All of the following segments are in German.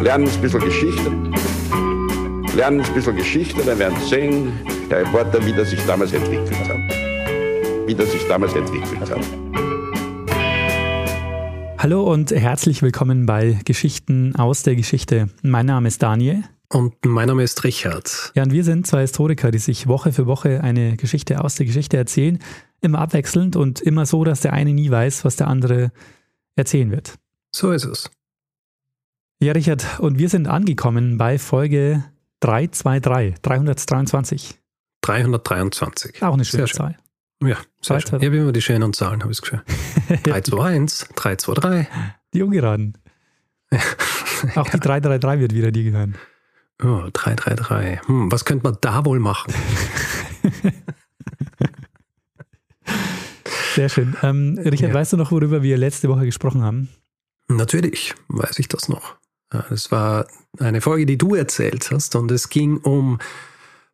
lernen ein bisschen Geschichte. Lernen ein bisschen Geschichte, dann werden Sie sehen, der Reporter, wie das sich damals entwickelt hat. Wie das sich damals entwickelt hat. Hallo und herzlich willkommen bei Geschichten aus der Geschichte. Mein Name ist Daniel. Und mein Name ist Richard. Ja, und wir sind zwei Historiker, die sich Woche für Woche eine Geschichte aus der Geschichte erzählen. Immer abwechselnd und immer so, dass der eine nie weiß, was der andere erzählen wird. So ist es. Ja, Richard, und wir sind angekommen bei Folge 323, 323. 323. Auch eine schöne Zahl. Ja, sehr schön. Ich habe immer die schönen Zahlen, habe ich geschrieben. 321, 323. Die ungeraden. Auch die 333 wird wieder die gehören. Oh, 333. Hm, was könnte man da wohl machen? Sehr schön. Ähm, Richard, ja. weißt du noch, worüber wir letzte Woche gesprochen haben? Natürlich weiß ich das noch. Es war eine Folge, die du erzählt hast und es ging um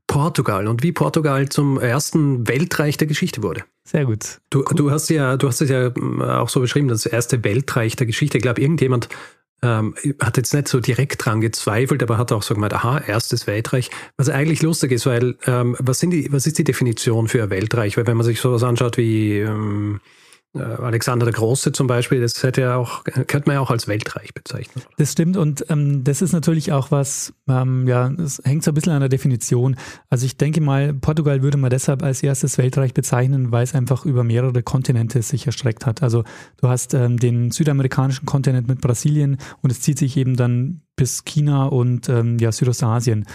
Portugal und wie Portugal zum ersten Weltreich der Geschichte wurde. Sehr gut. Du, cool. du hast ja, du hast es ja auch so beschrieben, das erste Weltreich der Geschichte. Ich glaube, irgendjemand ähm, hat jetzt nicht so direkt dran gezweifelt, aber hat auch so gemeint, aha, erstes Weltreich. Was eigentlich lustig ist, weil ähm, was, sind die, was ist die Definition für ein Weltreich? Weil wenn man sich sowas anschaut wie ähm, äh, Alexander der Große zum Beispiel, das hätte ja auch, könnte man ja auch als Weltreich bezeichnen. Das stimmt und ähm, das ist natürlich auch was, ähm, ja, es hängt so ein bisschen an der Definition. Also ich denke mal, Portugal würde man deshalb als erstes Weltreich bezeichnen, weil es einfach über mehrere Kontinente sich erstreckt hat. Also du hast ähm, den südamerikanischen Kontinent mit Brasilien und es zieht sich eben dann bis China und ähm, ja, Südostasien.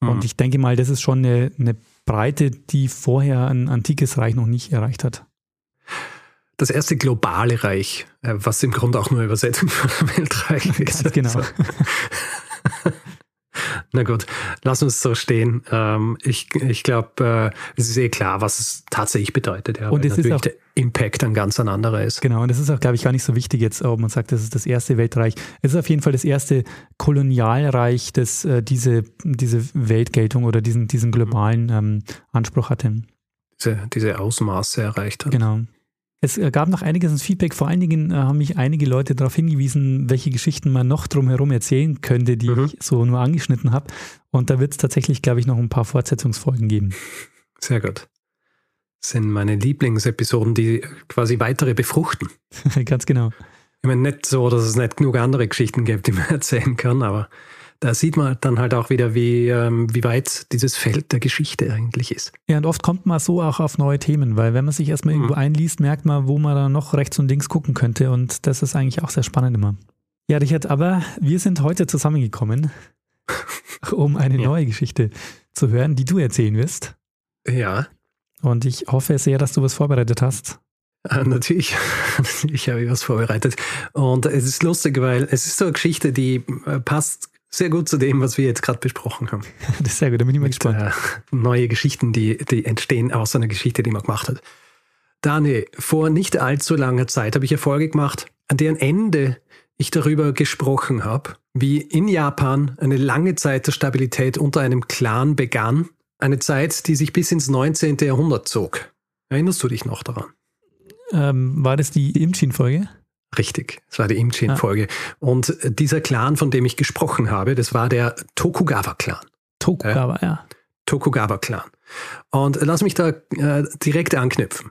Mhm. Und ich denke mal, das ist schon eine, eine Breite, die vorher ein antikes Reich noch nicht erreicht hat das erste globale Reich, äh, was im Grunde auch nur Übersetzung von Weltreich ist. Ganz genau. Na gut, lass uns so stehen. Ähm, ich ich glaube, äh, es ist eh klar, was es tatsächlich bedeutet. Ja, und es natürlich ist auch, der Impact ein ganz ein anderer ist. Genau, und das ist auch, glaube ich, gar nicht so wichtig jetzt, ob man sagt, das ist das erste Weltreich. Es ist auf jeden Fall das erste Kolonialreich, das äh, diese, diese Weltgeltung oder diesen, diesen globalen ähm, Anspruch hatte. Diese, diese Ausmaße erreicht hat. Genau. Es gab noch einiges an Feedback. Vor allen Dingen äh, haben mich einige Leute darauf hingewiesen, welche Geschichten man noch drumherum erzählen könnte, die mhm. ich so nur angeschnitten habe. Und da wird es tatsächlich, glaube ich, noch ein paar Fortsetzungsfolgen geben. Sehr gut. Das sind meine Lieblingsepisoden, die quasi weitere befruchten. Ganz genau. Ich meine, nicht so, dass es nicht genug andere Geschichten gibt, die man erzählen kann, aber da sieht man dann halt auch wieder, wie, ähm, wie weit dieses Feld der Geschichte eigentlich ist. Ja, und oft kommt man so auch auf neue Themen, weil wenn man sich erstmal mhm. irgendwo einliest, merkt man, wo man dann noch rechts und links gucken könnte und das ist eigentlich auch sehr spannend immer. Ja, Richard, aber wir sind heute zusammengekommen, um eine ja. neue Geschichte zu hören, die du erzählen wirst. Ja. Und ich hoffe sehr, dass du was vorbereitet hast. Ah, natürlich, ich habe was vorbereitet. Und es ist lustig, weil es ist so eine Geschichte, die äh, passt sehr gut zu dem, was wir jetzt gerade besprochen haben. Das ist sehr gut, da bin ich mal gespannt. Äh, neue Geschichten, die, die entstehen aus einer Geschichte, die man gemacht hat. Dani, vor nicht allzu langer Zeit habe ich Erfolge gemacht, an deren Ende ich darüber gesprochen habe, wie in Japan eine lange Zeit der Stabilität unter einem Clan begann. Eine Zeit, die sich bis ins 19. Jahrhundert zog. Erinnerst du dich noch daran? Ähm, war das die Imchin-Folge? Richtig, das war die Imchin-Folge. Ah. Und dieser Clan, von dem ich gesprochen habe, das war der Tokugawa-Clan. Tokugawa, ja. ja. Tokugawa-Clan. Und lass mich da äh, direkt anknüpfen.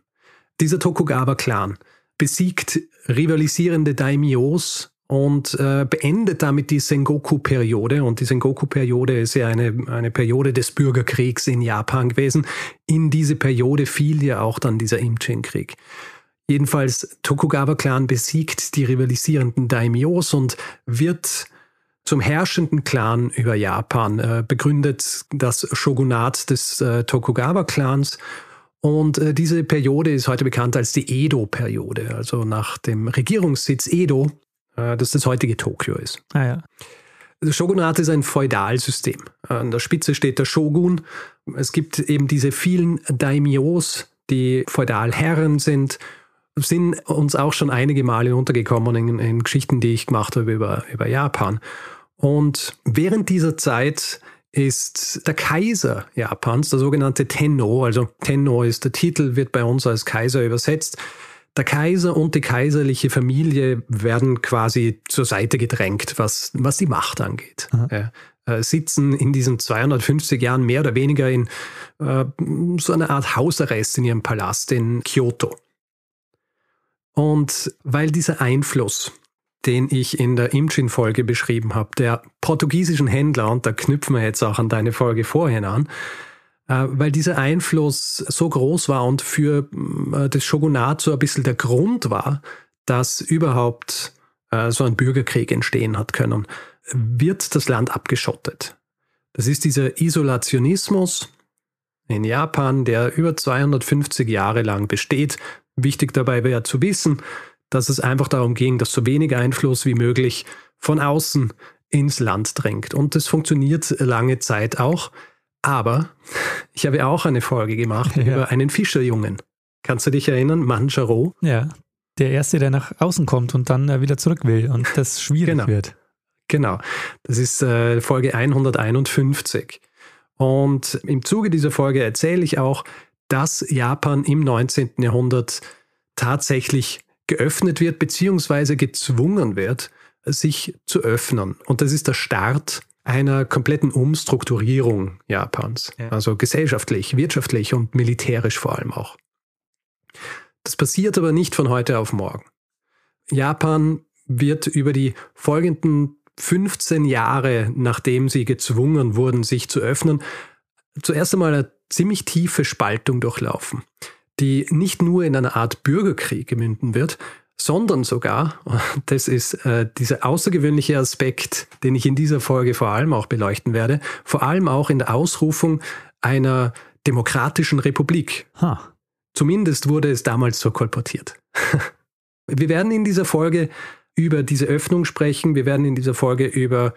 Dieser Tokugawa-Clan besiegt rivalisierende Daimyos und äh, beendet damit die Sengoku-Periode. Und die Sengoku-Periode ist ja eine, eine Periode des Bürgerkriegs in Japan gewesen. In diese Periode fiel ja auch dann dieser Imchin-Krieg. Jedenfalls Tokugawa-Clan besiegt die rivalisierenden Daimyos und wird zum herrschenden Clan über Japan, äh, begründet das Shogunat des äh, Tokugawa-Clans. Und äh, diese Periode ist heute bekannt als die Edo-Periode, also nach dem Regierungssitz Edo, äh, das das heutige Tokio ist. Ah, ja. Das Shogunat ist ein Feudalsystem. An der Spitze steht der Shogun. Es gibt eben diese vielen Daimyos, die Feudalherren sind sind uns auch schon einige Male untergekommen in, in Geschichten, die ich gemacht habe über, über Japan. Und während dieser Zeit ist der Kaiser Japans, der sogenannte Tenno, also Tenno ist der Titel, wird bei uns als Kaiser übersetzt. Der Kaiser und die kaiserliche Familie werden quasi zur Seite gedrängt, was, was die Macht angeht. Ja, äh, sitzen in diesen 250 Jahren mehr oder weniger in äh, so einer Art Hausarrest in ihrem Palast in Kyoto. Und weil dieser Einfluss, den ich in der Imchin-Folge beschrieben habe, der portugiesischen Händler, und da knüpfen wir jetzt auch an deine Folge vorhin an, äh, weil dieser Einfluss so groß war und für äh, das Shogunat so ein bisschen der Grund war, dass überhaupt äh, so ein Bürgerkrieg entstehen hat können, wird das Land abgeschottet. Das ist dieser Isolationismus in Japan, der über 250 Jahre lang besteht. Wichtig dabei wäre zu wissen, dass es einfach darum ging, dass so wenig Einfluss wie möglich von außen ins Land drängt. Und das funktioniert lange Zeit auch. Aber ich habe auch eine Folge gemacht ja. über einen Fischerjungen. Kannst du dich erinnern? Manjaro? Ja, der Erste, der nach außen kommt und dann äh, wieder zurück will und das schwierig genau. wird. Genau, das ist äh, Folge 151. Und im Zuge dieser Folge erzähle ich auch, dass Japan im 19. Jahrhundert tatsächlich geöffnet wird, beziehungsweise gezwungen wird, sich zu öffnen. Und das ist der Start einer kompletten Umstrukturierung Japans. Ja. Also gesellschaftlich, wirtschaftlich und militärisch vor allem auch. Das passiert aber nicht von heute auf morgen. Japan wird über die folgenden 15 Jahre, nachdem sie gezwungen wurden, sich zu öffnen, zuerst einmal ziemlich tiefe Spaltung durchlaufen, die nicht nur in einer Art Bürgerkrieg münden wird, sondern sogar, das ist äh, dieser außergewöhnliche Aspekt, den ich in dieser Folge vor allem auch beleuchten werde, vor allem auch in der Ausrufung einer demokratischen Republik. Huh. Zumindest wurde es damals so kolportiert. Wir werden in dieser Folge über diese Öffnung sprechen, wir werden in dieser Folge über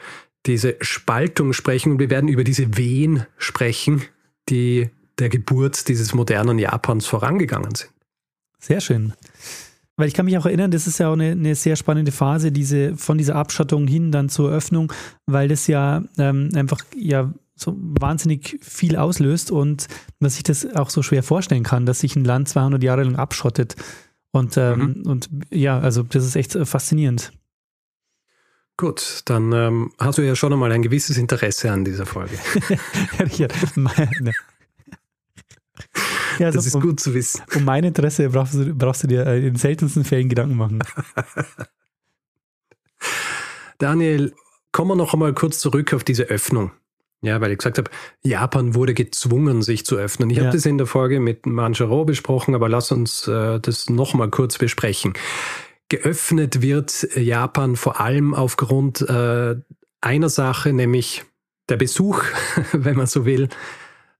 diese Spaltung sprechen und wir werden über diese Wehen sprechen, die der Geburt dieses modernen Japans vorangegangen sind. Sehr schön. Weil ich kann mich auch erinnern, das ist ja auch eine, eine, sehr spannende Phase, diese von dieser Abschottung hin dann zur Öffnung, weil das ja ähm, einfach ja so wahnsinnig viel auslöst und dass ich das auch so schwer vorstellen kann, dass sich ein Land 200 Jahre lang abschottet. Und, ähm, mhm. und ja, also das ist echt faszinierend. Gut, dann ähm, hast du ja schon einmal ein gewisses Interesse an dieser Folge. ja, Ja, also das ist um, gut zu wissen. Um mein Interesse brauchst du, brauchst du dir äh, in seltensten Fällen Gedanken machen. Daniel, kommen wir noch einmal kurz zurück auf diese Öffnung. Ja, weil ich gesagt habe, Japan wurde gezwungen, sich zu öffnen. Ich ja. habe das in der Folge mit Manjaro besprochen, aber lass uns äh, das nochmal kurz besprechen. Geöffnet wird Japan vor allem aufgrund äh, einer Sache, nämlich der Besuch, wenn man so will,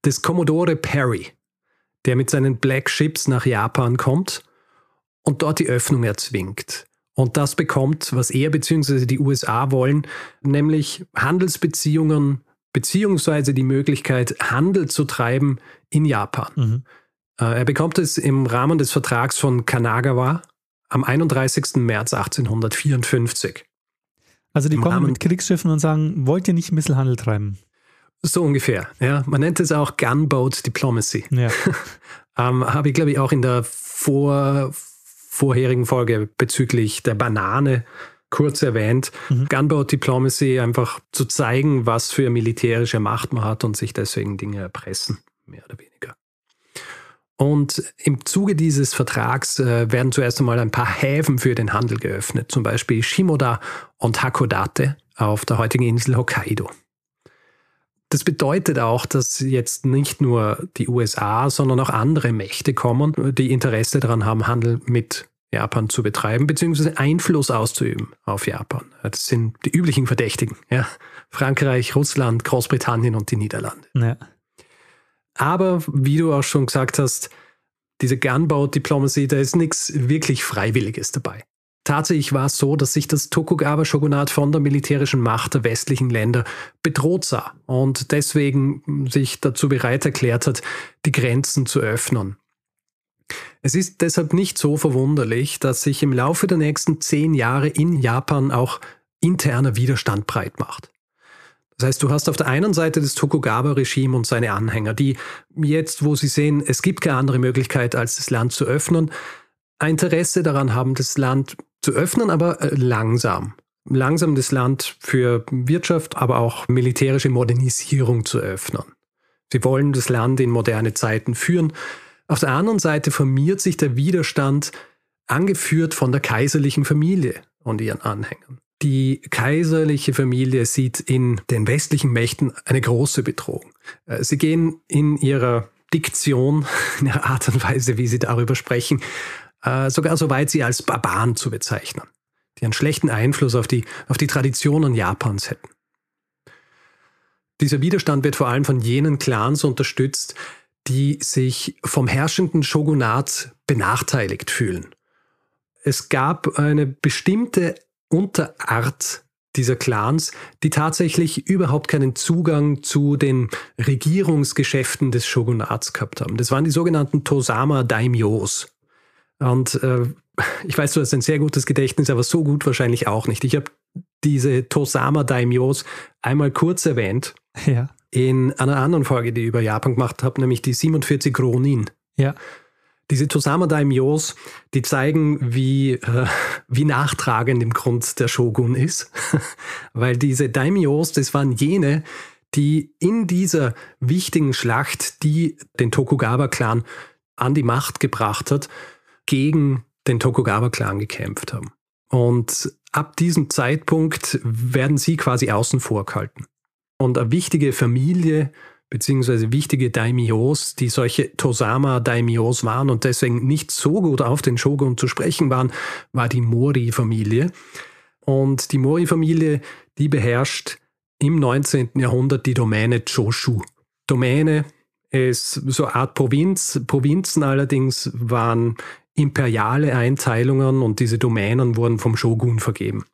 des Commodore Perry der mit seinen Black Ships nach Japan kommt und dort die Öffnung erzwingt. Und das bekommt, was er bzw. die USA wollen, nämlich Handelsbeziehungen bzw. die Möglichkeit, Handel zu treiben in Japan. Mhm. Äh, er bekommt es im Rahmen des Vertrags von Kanagawa am 31. März 1854. Also die kommen mit Kriegsschiffen und sagen, wollt ihr nicht ein bisschen Handel treiben? So ungefähr, ja. Man nennt es auch Gunboat Diplomacy. Ja. ähm, Habe ich, glaube ich, auch in der vor, vorherigen Folge bezüglich der Banane kurz erwähnt. Mhm. Gunboat Diplomacy, einfach zu zeigen, was für militärische Macht man hat und sich deswegen Dinge erpressen, mehr oder weniger. Und im Zuge dieses Vertrags äh, werden zuerst einmal ein paar Häfen für den Handel geöffnet, zum Beispiel Shimoda und Hakodate auf der heutigen Insel Hokkaido. Das bedeutet auch, dass jetzt nicht nur die USA, sondern auch andere Mächte kommen, die Interesse daran haben, Handel mit Japan zu betreiben, beziehungsweise Einfluss auszuüben auf Japan. Das sind die üblichen Verdächtigen. Ja? Frankreich, Russland, Großbritannien und die Niederlande. Ja. Aber wie du auch schon gesagt hast, diese Gunboat Diplomacy, da ist nichts wirklich Freiwilliges dabei. Tatsächlich war es so, dass sich das Tokugawa-Shogunat von der militärischen Macht der westlichen Länder bedroht sah und deswegen sich dazu bereit erklärt hat, die Grenzen zu öffnen. Es ist deshalb nicht so verwunderlich, dass sich im Laufe der nächsten zehn Jahre in Japan auch interner Widerstand breit macht. Das heißt, du hast auf der einen Seite das Tokugawa-Regime und seine Anhänger, die jetzt, wo sie sehen, es gibt keine andere Möglichkeit, als das Land zu öffnen, ein Interesse daran haben, das Land zu öffnen, aber äh, langsam. Langsam das Land für Wirtschaft, aber auch militärische Modernisierung zu öffnen. Sie wollen das Land in moderne Zeiten führen. Auf der anderen Seite formiert sich der Widerstand, angeführt von der kaiserlichen Familie und ihren Anhängern. Die kaiserliche Familie sieht in den westlichen Mächten eine große Bedrohung. Äh, sie gehen in ihrer Diktion, in der Art und Weise, wie sie darüber sprechen, äh, sogar so weit, sie als Barbaren zu bezeichnen, die einen schlechten Einfluss auf die, auf die Traditionen Japans hätten. Dieser Widerstand wird vor allem von jenen Clans unterstützt, die sich vom herrschenden Shogunat benachteiligt fühlen. Es gab eine bestimmte Unterart dieser Clans, die tatsächlich überhaupt keinen Zugang zu den Regierungsgeschäften des Shogunats gehabt haben. Das waren die sogenannten Tosama Daimyos. Und äh, ich weiß, du hast ein sehr gutes Gedächtnis, aber so gut wahrscheinlich auch nicht. Ich habe diese Tosama Daimyos einmal kurz erwähnt. Ja. In einer anderen Folge, die ich über Japan gemacht habe, nämlich die 47 Ronin. Ja. Diese Tosama Daimyos, die zeigen, wie, äh, wie nachtragend im Grund der Shogun ist. Weil diese Daimyos, das waren jene, die in dieser wichtigen Schlacht, die den Tokugawa-Clan an die Macht gebracht hat, gegen den Tokugawa-Clan gekämpft haben. Und ab diesem Zeitpunkt werden sie quasi außen vor gehalten. Und eine wichtige Familie beziehungsweise wichtige Daimyos, die solche Tosama-Daimyos waren und deswegen nicht so gut auf den Shogun zu sprechen waren, war die Mori-Familie. Und die Mori-Familie, die beherrscht im 19. Jahrhundert die Domäne Choshu. Domäne ist so eine Art Provinz. Provinzen allerdings waren imperiale Einteilungen und diese Domänen wurden vom Shogun vergeben.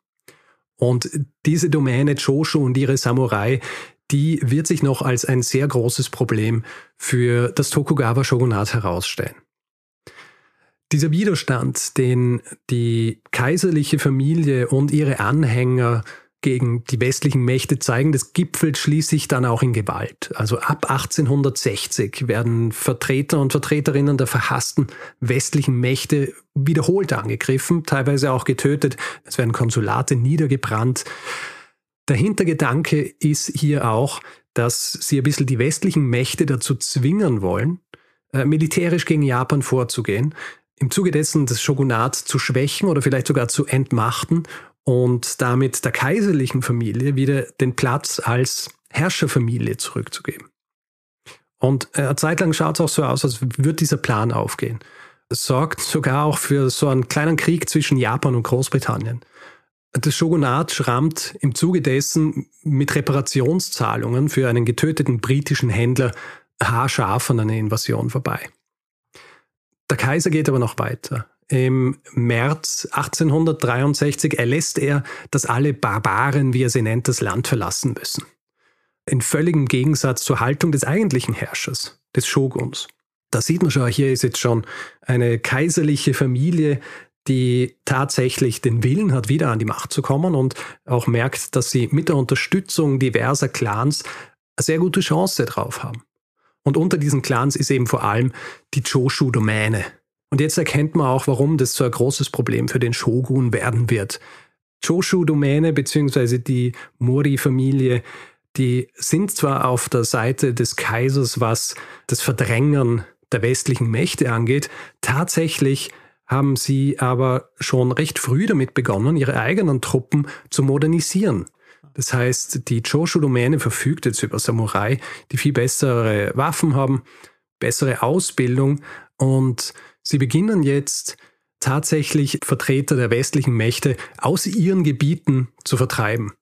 Und diese Domäne Choshu und ihre Samurai, die wird sich noch als ein sehr großes Problem für das Tokugawa-Shogunat herausstellen. Dieser Widerstand, den die kaiserliche Familie und ihre Anhänger gegen die westlichen Mächte zeigen, das gipfelt schließlich dann auch in Gewalt. Also ab 1860 werden Vertreter und Vertreterinnen der verhassten westlichen Mächte wiederholt angegriffen, teilweise auch getötet. Es werden Konsulate niedergebrannt. Der Hintergedanke ist hier auch, dass sie ein bisschen die westlichen Mächte dazu zwingen wollen, äh, militärisch gegen Japan vorzugehen, im Zuge dessen das Shogunat zu schwächen oder vielleicht sogar zu entmachten und damit der kaiserlichen Familie wieder den Platz als Herrscherfamilie zurückzugeben. Und äh, eine Zeit lang schaut es auch so aus, als würde dieser Plan aufgehen. Es sorgt sogar auch für so einen kleinen Krieg zwischen Japan und Großbritannien. Das Shogunat schrammt im Zuge dessen mit Reparationszahlungen für einen getöteten britischen Händler haarscharf an einer Invasion vorbei. Der Kaiser geht aber noch weiter. Im März 1863 erlässt er, dass alle Barbaren, wie er sie nennt, das Land verlassen müssen. In völligem Gegensatz zur Haltung des eigentlichen Herrschers, des Shoguns. Da sieht man schon, hier ist jetzt schon eine kaiserliche Familie, die tatsächlich den Willen hat, wieder an die Macht zu kommen und auch merkt, dass sie mit der Unterstützung diverser Clans eine sehr gute Chance drauf haben. Und unter diesen Clans ist eben vor allem die Choshu-Domäne, und jetzt erkennt man auch, warum das so ein großes Problem für den Shogun werden wird. Choshu-Domäne bzw. die Mori-Familie, die sind zwar auf der Seite des Kaisers, was das Verdrängen der westlichen Mächte angeht, tatsächlich haben sie aber schon recht früh damit begonnen, ihre eigenen Truppen zu modernisieren. Das heißt, die Choshu-Domäne verfügt jetzt über Samurai, die viel bessere Waffen haben, bessere Ausbildung und Sie beginnen jetzt tatsächlich Vertreter der westlichen Mächte aus ihren Gebieten zu vertreiben.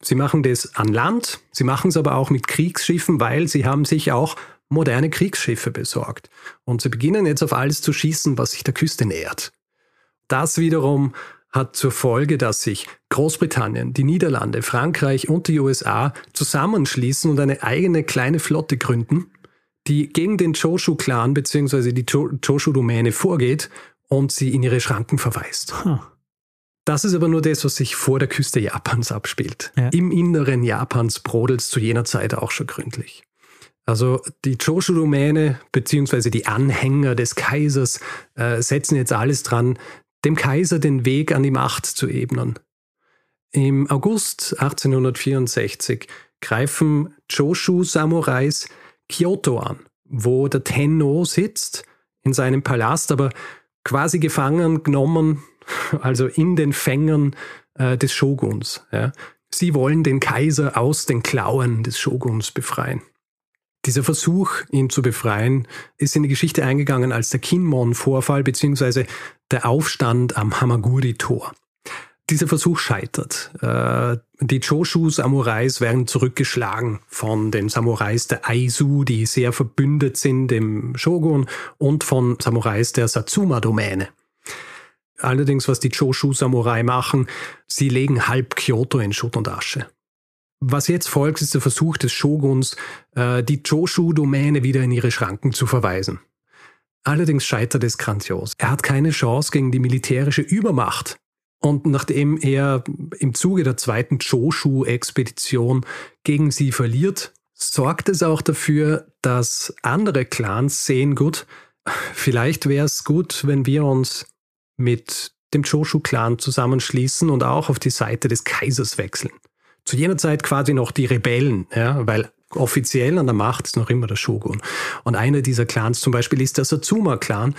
Sie machen das an Land, sie machen es aber auch mit Kriegsschiffen, weil sie haben sich auch moderne Kriegsschiffe besorgt. Und sie beginnen jetzt auf alles zu schießen, was sich der Küste nähert. Das wiederum hat zur Folge, dass sich Großbritannien, die Niederlande, Frankreich und die USA zusammenschließen und eine eigene kleine Flotte gründen, die gegen den Choshu-Clan bzw. die Choshu-Domäne vorgeht und sie in ihre Schranken verweist. Huh. Das ist aber nur das, was sich vor der Küste Japans abspielt. Ja. Im Inneren Japans brodelt es zu jener Zeit auch schon gründlich. Also die Choshu-Domäne bzw. die Anhänger des Kaisers äh, setzen jetzt alles dran, dem Kaiser den Weg an die Macht zu ebnen. Im August 1864 greifen Choshu-Samurais Kyoto an, wo der Tenno sitzt, in seinem Palast, aber quasi gefangen genommen, also in den Fängern äh, des Shoguns. Ja. Sie wollen den Kaiser aus den Klauen des Shoguns befreien. Dieser Versuch, ihn zu befreien, ist in die Geschichte eingegangen als der Kinmon-Vorfall bzw. der Aufstand am Hamaguri-Tor. Dieser Versuch scheitert. Äh, die Choshu-Samurais werden zurückgeschlagen von den Samurais der Aizu, die sehr verbündet sind dem Shogun, und von Samurais der Satsuma-Domäne. Allerdings, was die Choshu-Samurai machen, sie legen halb Kyoto in Schutt und Asche. Was jetzt folgt, ist der Versuch des Shoguns, äh, die Choshu-Domäne wieder in ihre Schranken zu verweisen. Allerdings scheitert es grandios. Er hat keine Chance gegen die militärische Übermacht. Und nachdem er im Zuge der zweiten Choshu-Expedition gegen sie verliert, sorgt es auch dafür, dass andere Clans sehen, gut, vielleicht wäre es gut, wenn wir uns mit dem Choshu-Clan zusammenschließen und auch auf die Seite des Kaisers wechseln. Zu jener Zeit quasi noch die Rebellen, ja, weil offiziell an der Macht ist noch immer der Shogun. Und einer dieser Clans zum Beispiel ist der Satsuma-Clan,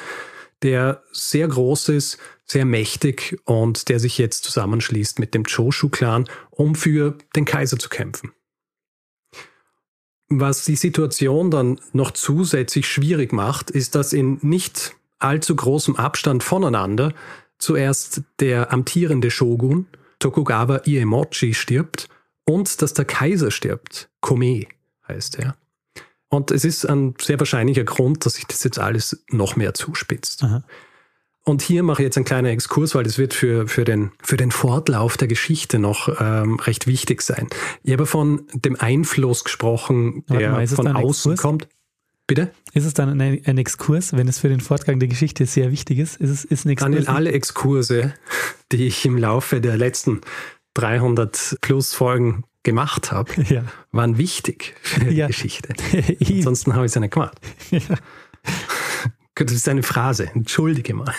der sehr groß ist, sehr mächtig und der sich jetzt zusammenschließt mit dem Choshu-Clan, um für den Kaiser zu kämpfen. Was die Situation dann noch zusätzlich schwierig macht, ist, dass in nicht allzu großem Abstand voneinander zuerst der amtierende Shogun Tokugawa Iemochi stirbt und dass der Kaiser stirbt. Kome heißt er. Und es ist ein sehr wahrscheinlicher Grund, dass sich das jetzt alles noch mehr zuspitzt. Aha. Und hier mache ich jetzt einen kleinen Exkurs, weil das wird für, für, den, für den Fortlauf der Geschichte noch ähm, recht wichtig sein. Ich habe von dem Einfluss gesprochen, der mal, von außen Exkurs? kommt. Bitte? Ist es dann ein, ein, Exkurs, wenn es für den Fortgang der Geschichte sehr wichtig ist? Ist es ist ein Exkurs? Daniel, alle Exkurse, die ich im Laufe der letzten 300 plus Folgen gemacht habe, ja. waren wichtig für die ja. Geschichte. Ansonsten habe ich es ja nicht gemacht. Ja. Das ist eine Phrase, entschuldige mal.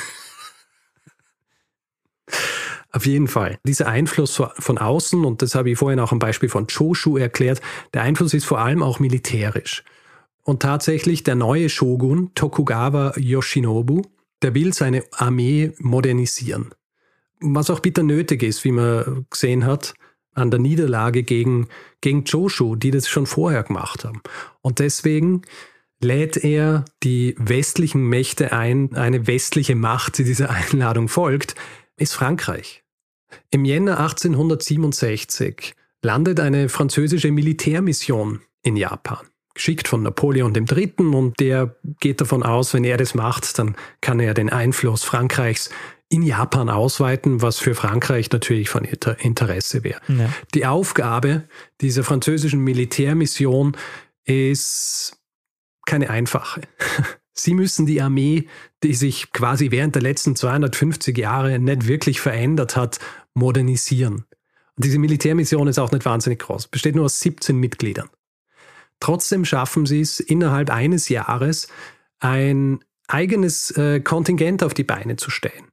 Auf jeden Fall. Dieser Einfluss von außen, und das habe ich vorhin auch am Beispiel von Choshu erklärt, der Einfluss ist vor allem auch militärisch. Und tatsächlich der neue Shogun, Tokugawa Yoshinobu, der will seine Armee modernisieren. Was auch bitter nötig ist, wie man gesehen hat, an der Niederlage gegen, gegen Choshu, die das schon vorher gemacht haben. Und deswegen lädt er die westlichen Mächte ein. Eine westliche Macht, die dieser Einladung folgt, ist Frankreich. Im Jänner 1867 landet eine französische Militärmission in Japan geschickt von Napoleon III. und der geht davon aus, wenn er das macht, dann kann er den Einfluss Frankreichs in Japan ausweiten, was für Frankreich natürlich von Interesse wäre. Ja. Die Aufgabe dieser französischen Militärmission ist keine einfache. Sie müssen die Armee, die sich quasi während der letzten 250 Jahre nicht wirklich verändert hat, modernisieren. Und diese Militärmission ist auch nicht wahnsinnig groß, besteht nur aus 17 Mitgliedern. Trotzdem schaffen sie es innerhalb eines Jahres, ein eigenes äh, Kontingent auf die Beine zu stellen.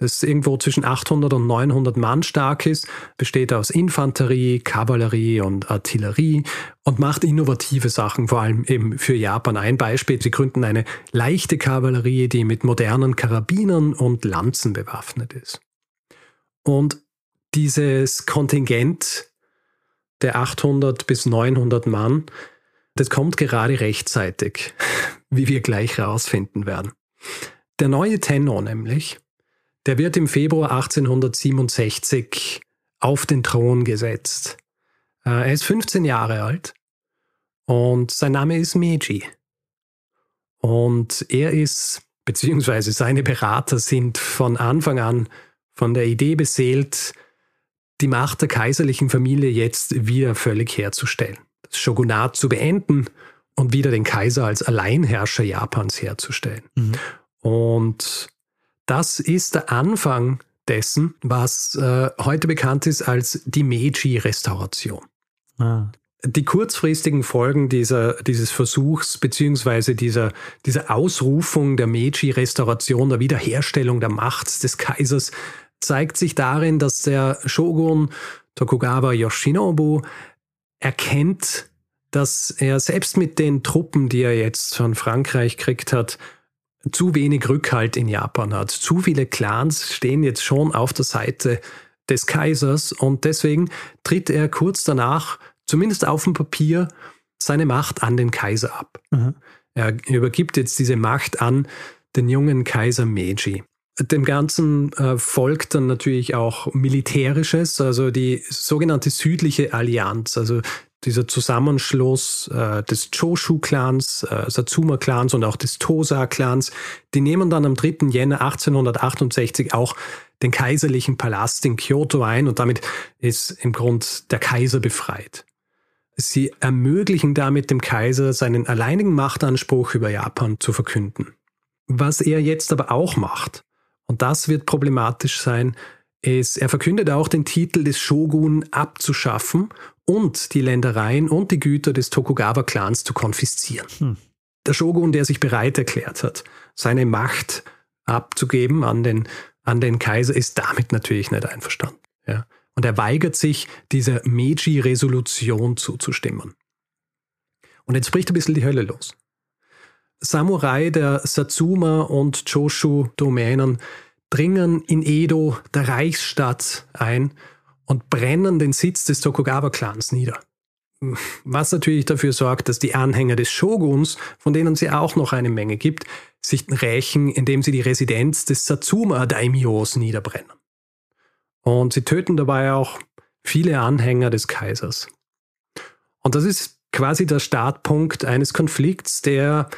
Das irgendwo zwischen 800 und 900 Mann stark ist, besteht aus Infanterie, Kavallerie und Artillerie und macht innovative Sachen, vor allem eben für Japan. Ein Beispiel, sie gründen eine leichte Kavallerie, die mit modernen Karabinern und Lanzen bewaffnet ist. Und dieses Kontingent der 800 bis 900 Mann das kommt gerade rechtzeitig, wie wir gleich herausfinden werden. Der neue Tenno nämlich, der wird im Februar 1867 auf den Thron gesetzt. Äh, er ist 15 Jahre alt und sein Name ist Meiji. Und er ist, beziehungsweise seine Berater sind von Anfang an von der Idee beseelt, die Macht der kaiserlichen Familie jetzt wieder völlig herzustellen das Shogunat zu beenden und wieder den Kaiser als Alleinherrscher Japans herzustellen. Mhm. Und das ist der Anfang dessen, was äh, heute bekannt ist als die Meiji-Restauration. Ah. Die kurzfristigen Folgen dieser, dieses Versuchs beziehungsweise dieser, dieser Ausrufung der Meiji-Restauration, der Wiederherstellung der Macht des Kaisers, zeigt sich darin, dass der Shogun Tokugawa Yoshinobu erkennt, dass er selbst mit den Truppen, die er jetzt von Frankreich kriegt hat, zu wenig Rückhalt in Japan hat. Zu viele Clans stehen jetzt schon auf der Seite des Kaisers und deswegen tritt er kurz danach zumindest auf dem Papier, seine Macht an den Kaiser ab. Mhm. Er übergibt jetzt diese Macht an den jungen Kaiser Meiji. Dem Ganzen äh, folgt dann natürlich auch Militärisches, also die sogenannte südliche Allianz, also dieser Zusammenschluss äh, des Choshu-Clans, äh, Satsuma-Clans und auch des Tosa-Clans, die nehmen dann am 3. Jänner 1868 auch den kaiserlichen Palast in Kyoto ein und damit ist im Grund der Kaiser befreit. Sie ermöglichen damit dem Kaiser seinen alleinigen Machtanspruch über Japan zu verkünden. Was er jetzt aber auch macht, und das wird problematisch sein, ist, er verkündet auch den Titel des Shogun abzuschaffen und die Ländereien und die Güter des Tokugawa-Clans zu konfiszieren. Hm. Der Shogun, der sich bereit erklärt hat, seine Macht abzugeben an den, an den Kaiser, ist damit natürlich nicht einverstanden. Ja. Und er weigert sich, dieser Meiji-Resolution zuzustimmen. Und jetzt bricht ein bisschen die Hölle los. Samurai der Satsuma und Choshu-Domänen dringen in Edo, der Reichsstadt, ein und brennen den Sitz des Tokugawa-Clans nieder. Was natürlich dafür sorgt, dass die Anhänger des Shoguns, von denen es ja auch noch eine Menge gibt, sich rächen, indem sie die Residenz des Satsuma-Daimyos niederbrennen. Und sie töten dabei auch viele Anhänger des Kaisers. Und das ist quasi der Startpunkt eines Konflikts, der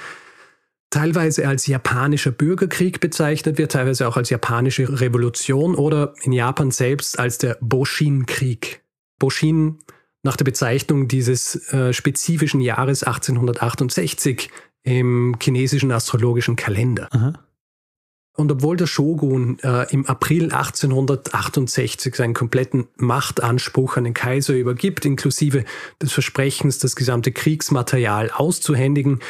teilweise als japanischer Bürgerkrieg bezeichnet wird, teilweise auch als japanische Revolution oder in Japan selbst als der Boshin-Krieg. Boshin nach der Bezeichnung dieses äh, spezifischen Jahres 1868 im chinesischen astrologischen Kalender. Aha. Und obwohl der Shogun äh, im April 1868 seinen kompletten Machtanspruch an den Kaiser übergibt, inklusive des Versprechens, das gesamte Kriegsmaterial auszuhändigen,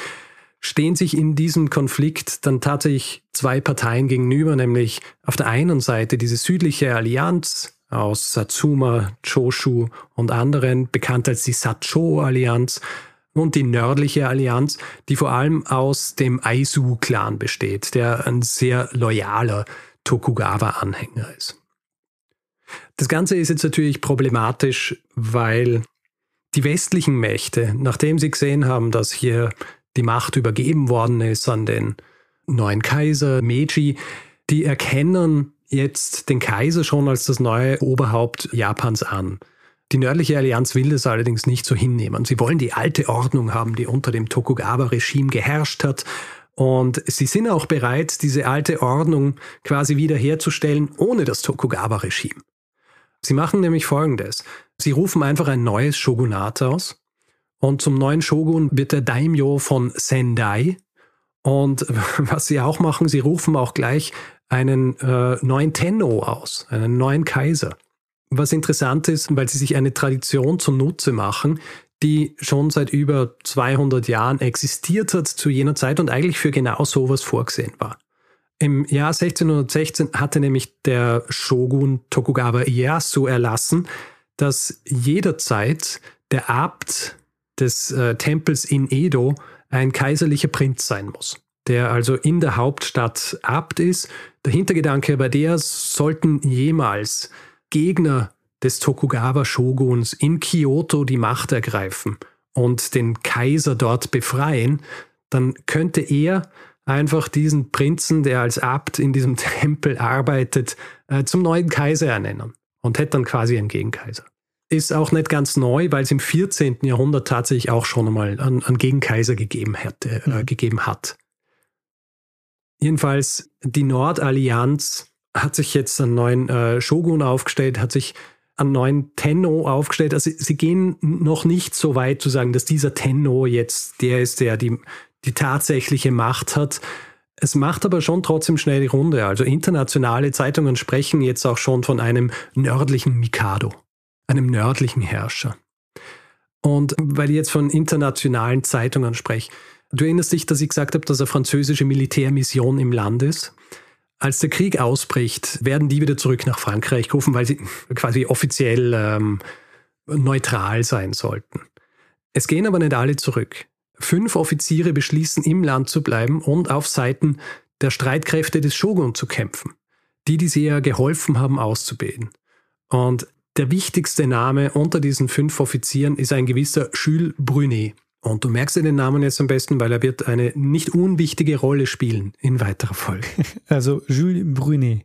stehen sich in diesem Konflikt dann tatsächlich zwei Parteien gegenüber, nämlich auf der einen Seite diese südliche Allianz aus Satsuma, Choshu und anderen, bekannt als die Sacho-Allianz, und die nördliche Allianz, die vor allem aus dem Aizu-Clan besteht, der ein sehr loyaler Tokugawa-Anhänger ist. Das Ganze ist jetzt natürlich problematisch, weil die westlichen Mächte, nachdem sie gesehen haben, dass hier die Macht übergeben worden ist an den neuen Kaiser Meiji, die erkennen jetzt den Kaiser schon als das neue Oberhaupt Japans an. Die nördliche Allianz will das allerdings nicht so hinnehmen. Sie wollen die alte Ordnung haben, die unter dem Tokugawa-Regime geherrscht hat. Und sie sind auch bereit, diese alte Ordnung quasi wiederherzustellen ohne das Tokugawa-Regime. Sie machen nämlich Folgendes. Sie rufen einfach ein neues Shogunat aus. Und zum neuen Shogun wird der Daimyo von Sendai. Und was sie auch machen, sie rufen auch gleich einen äh, neuen Tenno aus, einen neuen Kaiser. Was interessant ist, weil sie sich eine Tradition zunutze machen, die schon seit über 200 Jahren existiert hat zu jener Zeit und eigentlich für genau sowas vorgesehen war. Im Jahr 1616 hatte nämlich der Shogun Tokugawa Ieyasu erlassen, dass jederzeit der Abt des äh, Tempels in Edo ein kaiserlicher Prinz sein muss, der also in der Hauptstadt Abt ist. Der Hintergedanke bei der sollten jemals Gegner des Tokugawa-Shoguns in Kyoto die Macht ergreifen und den Kaiser dort befreien, dann könnte er einfach diesen Prinzen, der als Abt in diesem Tempel arbeitet, äh, zum neuen Kaiser ernennen und hätte dann quasi einen Gegenkaiser. Ist auch nicht ganz neu, weil es im 14. Jahrhundert tatsächlich auch schon einmal einen, einen Gegenkaiser gegeben, hätte, äh, gegeben hat. Jedenfalls die Nordallianz hat sich jetzt einen neuen äh, Shogun aufgestellt, hat sich einen neuen Tenno aufgestellt. Also sie gehen noch nicht so weit zu sagen, dass dieser Tenno jetzt der ist, der die, die tatsächliche Macht hat. Es macht aber schon trotzdem schnell die Runde. Also internationale Zeitungen sprechen jetzt auch schon von einem nördlichen Mikado, einem nördlichen Herrscher. Und weil ich jetzt von internationalen Zeitungen spreche, du erinnerst dich, dass ich gesagt habe, dass eine französische Militärmission im Land ist. Als der Krieg ausbricht, werden die wieder zurück nach Frankreich gerufen, weil sie quasi offiziell ähm, neutral sein sollten. Es gehen aber nicht alle zurück. Fünf Offiziere beschließen, im Land zu bleiben und auf Seiten der Streitkräfte des Shogun zu kämpfen, die, die sie ja geholfen haben auszubilden. Und der wichtigste Name unter diesen fünf Offizieren ist ein gewisser Jules Brunet. Und du merkst dir den Namen jetzt am besten, weil er wird eine nicht unwichtige Rolle spielen in weiterer Folge. Also Jules Brunet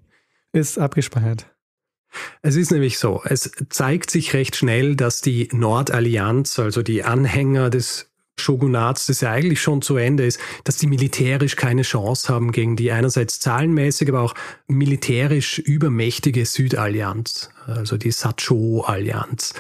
ist abgespeichert. Es ist nämlich so, es zeigt sich recht schnell, dass die Nordallianz, also die Anhänger des Shogunats, das ja eigentlich schon zu Ende ist, dass die militärisch keine Chance haben gegen die einerseits zahlenmäßig, aber auch militärisch übermächtige Südallianz, also die Sacho-Allianz.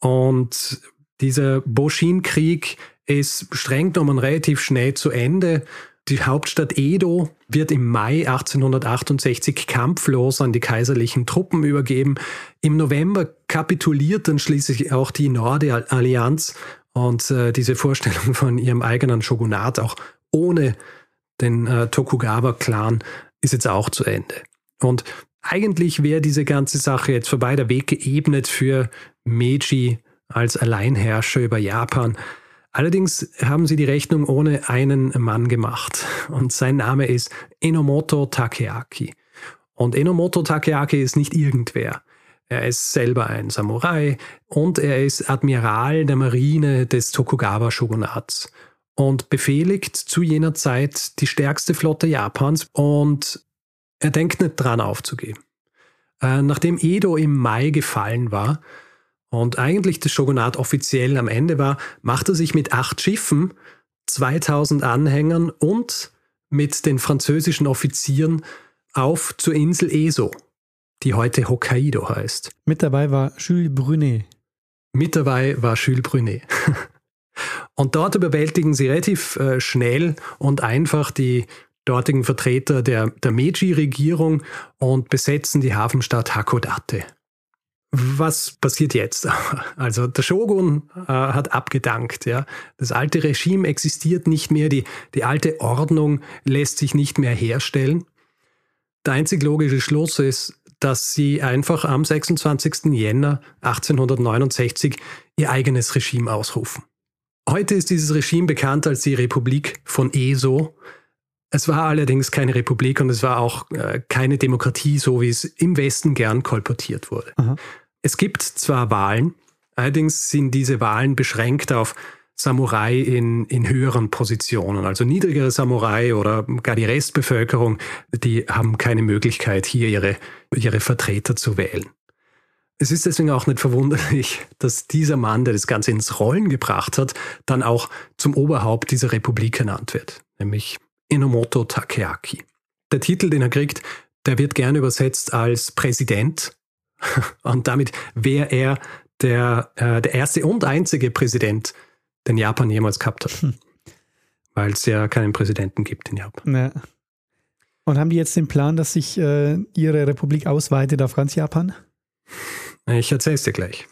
Und dieser Boshin-Krieg ist streng genommen relativ schnell zu Ende. Die Hauptstadt Edo wird im Mai 1868 kampflos an die kaiserlichen Truppen übergeben. Im November kapituliert dann schließlich auch die Nordallianz und äh, diese Vorstellung von ihrem eigenen Shogunat, auch ohne den äh, Tokugawa-Clan, ist jetzt auch zu Ende. Und eigentlich wäre diese ganze Sache jetzt vorbei, der Weg geebnet für Meiji als Alleinherrscher über Japan. Allerdings haben sie die Rechnung ohne einen Mann gemacht und sein Name ist Enomoto Takeaki. Und Enomoto Takeaki ist nicht irgendwer. Er ist selber ein Samurai und er ist Admiral der Marine des Tokugawa-Shogunats und befehligt zu jener Zeit die stärkste Flotte Japans und er denkt nicht dran aufzugeben. Äh, nachdem Edo im Mai gefallen war, und eigentlich das Shogunat offiziell am Ende war, macht er sich mit acht Schiffen, 2000 Anhängern und mit den französischen Offizieren auf zur Insel Eso, die heute Hokkaido heißt. Mit dabei war Jules Brunet. Mit dabei war Jules Brunet. und dort überwältigen sie relativ äh, schnell und einfach die dortigen Vertreter der, der Meiji-Regierung und besetzen die Hafenstadt Hakodate. Was passiert jetzt? Also der Shogun äh, hat abgedankt. Ja. Das alte Regime existiert nicht mehr, die, die alte Ordnung lässt sich nicht mehr herstellen. Der einzig logische Schluss ist, dass sie einfach am 26. Jänner 1869 ihr eigenes Regime ausrufen. Heute ist dieses Regime bekannt als die Republik von Eso. Es war allerdings keine Republik und es war auch äh, keine Demokratie, so wie es im Westen gern kolportiert wurde. Aha. Es gibt zwar Wahlen, allerdings sind diese Wahlen beschränkt auf Samurai in, in höheren Positionen, also niedrigere Samurai oder gar die Restbevölkerung, die haben keine Möglichkeit, hier ihre, ihre Vertreter zu wählen. Es ist deswegen auch nicht verwunderlich, dass dieser Mann, der das Ganze ins Rollen gebracht hat, dann auch zum Oberhaupt dieser Republik ernannt wird, nämlich Enomoto Takeaki. Der Titel, den er kriegt, der wird gern übersetzt als Präsident Und damit wäre er der, äh, der erste und einzige Präsident, den Japan jemals gehabt hat. Hm. Weil es ja keinen Präsidenten gibt in Japan. Ja. Und haben die jetzt den Plan, dass sich äh, ihre Republik ausweitet auf ganz Japan? Ich erzähle es dir gleich.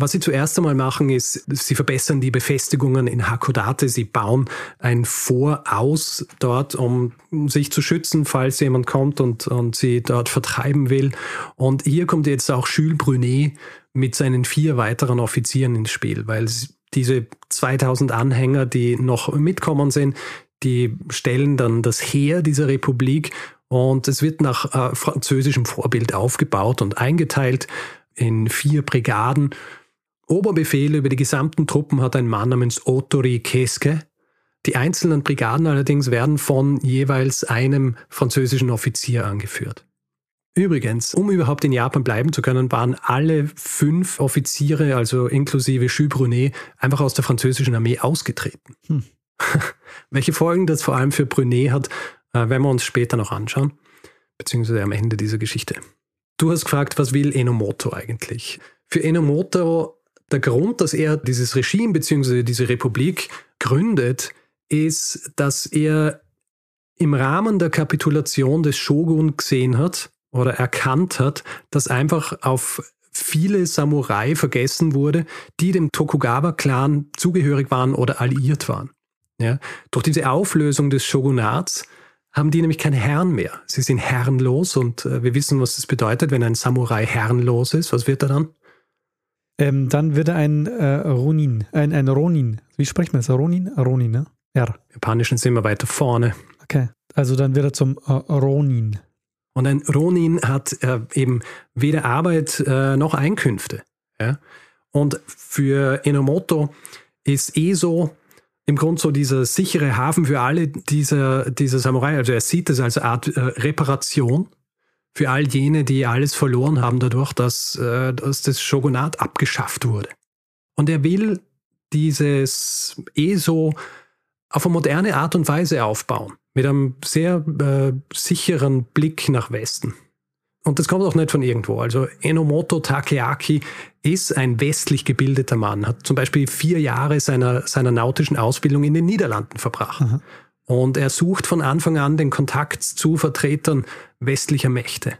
Was sie zuerst einmal machen, ist, sie verbessern die Befestigungen in Hakodate. Sie bauen ein Voraus dort, um sich zu schützen, falls jemand kommt und, und sie dort vertreiben will. Und hier kommt jetzt auch Jules Brunet mit seinen vier weiteren Offizieren ins Spiel, weil diese 2000 Anhänger, die noch mitkommen sind, die stellen dann das Heer dieser Republik und es wird nach äh, französischem Vorbild aufgebaut und eingeteilt in vier Brigaden Oberbefehl über die gesamten Truppen hat ein Mann namens Otori Keske. Die einzelnen Brigaden allerdings werden von jeweils einem französischen Offizier angeführt. Übrigens, um überhaupt in Japan bleiben zu können, waren alle fünf Offiziere, also inklusive Jules Brunet, einfach aus der französischen Armee ausgetreten. Hm. Welche Folgen das vor allem für Brunet hat, äh, werden wir uns später noch anschauen, beziehungsweise am Ende dieser Geschichte. Du hast gefragt, was will Enomoto eigentlich? Für Enomoto der Grund, dass er dieses Regime bzw. diese Republik gründet, ist, dass er im Rahmen der Kapitulation des Shogun gesehen hat oder erkannt hat, dass einfach auf viele Samurai vergessen wurde, die dem Tokugawa-Clan zugehörig waren oder alliiert waren. Ja? Durch diese Auflösung des Shogunats haben die nämlich keine Herren mehr. Sie sind herrenlos und äh, wir wissen, was das bedeutet, wenn ein Samurai herrenlos ist. Was wird er dann? Ähm, dann wird er ein äh, Ronin, ein, ein Ronin. Wie spricht man das? Ronin? Ronin, ne? R. Im Japanischen sind wir weiter vorne. Okay, also dann wird er zum äh, Ronin. Und ein Ronin hat äh, eben weder Arbeit äh, noch Einkünfte. Ja? Und für Enomoto ist ESO im Grunde so dieser sichere Hafen für alle dieser, dieser Samurai. Also er sieht es als eine Art äh, Reparation für all jene, die alles verloren haben dadurch, dass, äh, dass das Shogunat abgeschafft wurde. Und er will dieses ESO auf eine moderne Art und Weise aufbauen, mit einem sehr äh, sicheren Blick nach Westen. Und das kommt auch nicht von irgendwo. Also Enomoto Takeaki ist ein westlich gebildeter Mann, hat zum Beispiel vier Jahre seiner, seiner nautischen Ausbildung in den Niederlanden verbracht. Aha. Und er sucht von Anfang an den Kontakt zu Vertretern westlicher Mächte.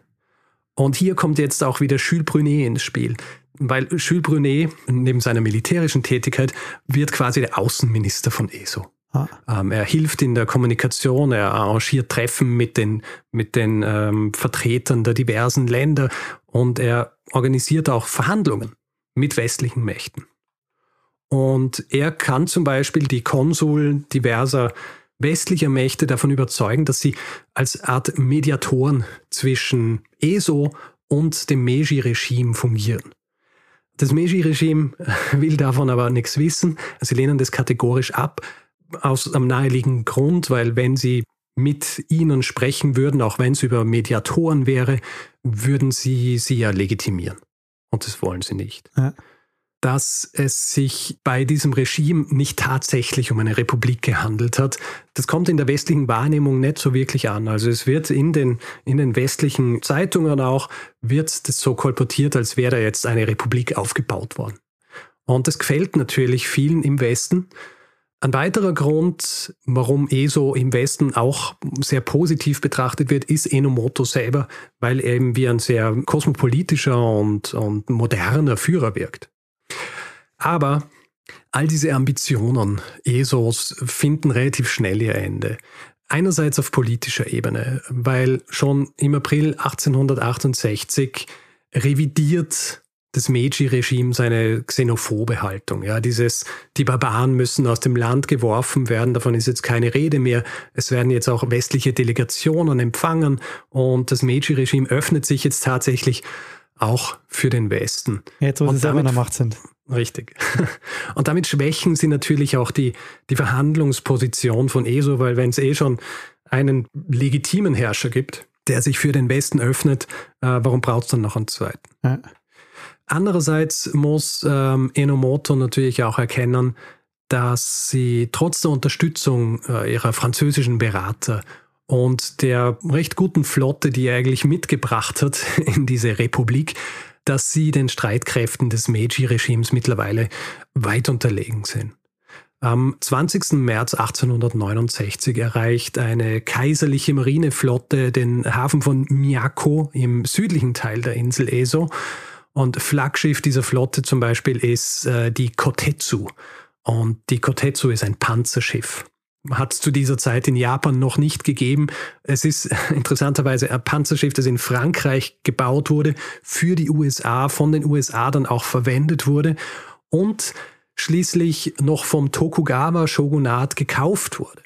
Und hier kommt jetzt auch wieder Jules Brunet ins Spiel. Weil Jules Brunet, neben seiner militärischen Tätigkeit, wird quasi der Außenminister von ESO. Ah. Ähm, er hilft in der Kommunikation, er arrangiert Treffen mit den, mit den ähm, Vertretern der diversen Länder und er organisiert auch Verhandlungen mit westlichen Mächten. Und er kann zum Beispiel die Konsuln diverser westlicher Mächte davon überzeugen, dass sie als Art Mediatoren zwischen ESO und dem Meiji-Regime fungieren. Das Meiji-Regime will davon aber nichts wissen. Sie lehnen das kategorisch ab, aus einem naheliegenden Grund, weil wenn sie mit ihnen sprechen würden, auch wenn es über Mediatoren wäre, würden sie sie ja legitimieren. Und das wollen sie nicht. Ja. Dass es sich bei diesem Regime nicht tatsächlich um eine Republik gehandelt hat, das kommt in der westlichen Wahrnehmung nicht so wirklich an. Also es wird in den, in den westlichen Zeitungen auch, wird das so kolportiert, als wäre da jetzt eine Republik aufgebaut worden. Und das gefällt natürlich vielen im Westen, ein weiterer Grund, warum ESO im Westen auch sehr positiv betrachtet wird, ist Enomoto selber, weil er eben wie ein sehr kosmopolitischer und, und moderner Führer wirkt. Aber all diese Ambitionen ESOs finden relativ schnell ihr Ende. Einerseits auf politischer Ebene, weil schon im April 1868 revidiert das Meiji-Regime seine xenophobe Haltung. Ja, dieses, die Barbaren müssen aus dem Land geworfen werden, davon ist jetzt keine Rede mehr. Es werden jetzt auch westliche Delegationen empfangen und das Meiji-Regime öffnet sich jetzt tatsächlich auch für den Westen. Jetzt, wo und sie selber in der Macht sind. Richtig. Und damit schwächen sie natürlich auch die, die Verhandlungsposition von ESO, weil wenn es eh schon einen legitimen Herrscher gibt, der sich für den Westen öffnet, äh, warum braucht es dann noch einen zweiten? Ja. Andererseits muss ähm, Enomoto natürlich auch erkennen, dass sie trotz der Unterstützung äh, ihrer französischen Berater und der recht guten Flotte, die er eigentlich mitgebracht hat in diese Republik, dass sie den Streitkräften des Meiji-Regimes mittlerweile weit unterlegen sind. Am 20. März 1869 erreicht eine kaiserliche Marineflotte den Hafen von Miyako im südlichen Teil der Insel Eso und Flaggschiff dieser Flotte zum Beispiel ist äh, die Kotetsu. Und die Kotetsu ist ein Panzerschiff. Hat es zu dieser Zeit in Japan noch nicht gegeben. Es ist interessanterweise ein Panzerschiff, das in Frankreich gebaut wurde, für die USA, von den USA dann auch verwendet wurde und schließlich noch vom Tokugawa-Shogunat gekauft wurde.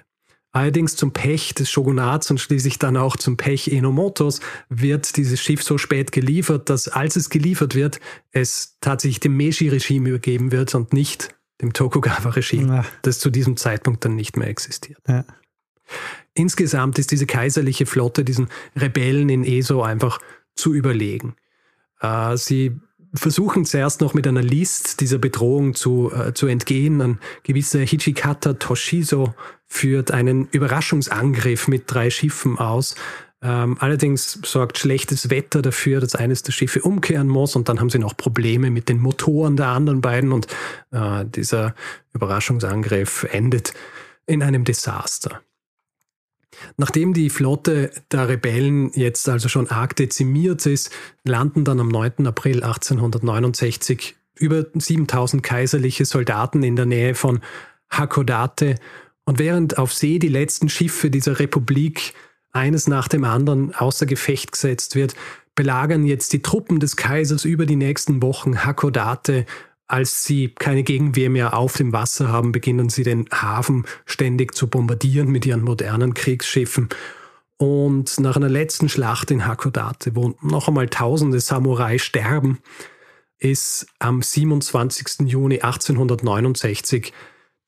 Allerdings zum Pech des Shogunats und schließlich dann auch zum Pech Enomotos wird dieses Schiff so spät geliefert, dass als es geliefert wird, es tatsächlich dem Meiji-Regime übergeben wird und nicht dem Tokugawa-Regime, das zu diesem Zeitpunkt dann nicht mehr existiert. Ja. Insgesamt ist diese kaiserliche Flotte diesen Rebellen in Eso einfach zu überlegen. Äh, sie versuchen zuerst noch mit einer List dieser Bedrohung zu, äh, zu entgehen. Ein gewisser Hichikata Toshizo führt einen Überraschungsangriff mit drei Schiffen aus. Ähm, allerdings sorgt schlechtes Wetter dafür, dass eines der Schiffe umkehren muss und dann haben sie noch Probleme mit den Motoren der anderen beiden und äh, dieser Überraschungsangriff endet in einem Desaster. Nachdem die Flotte der Rebellen jetzt also schon arg dezimiert ist, landen dann am 9. April 1869 über 7000 kaiserliche Soldaten in der Nähe von Hakodate. Und während auf See die letzten Schiffe dieser Republik eines nach dem anderen außer Gefecht gesetzt wird, belagern jetzt die Truppen des Kaisers über die nächsten Wochen Hakodate. Als sie keine Gegenwehr mehr auf dem Wasser haben, beginnen sie den Hafen ständig zu bombardieren mit ihren modernen Kriegsschiffen. Und nach einer letzten Schlacht in Hakodate, wo noch einmal tausende Samurai sterben, ist am 27. Juni 1869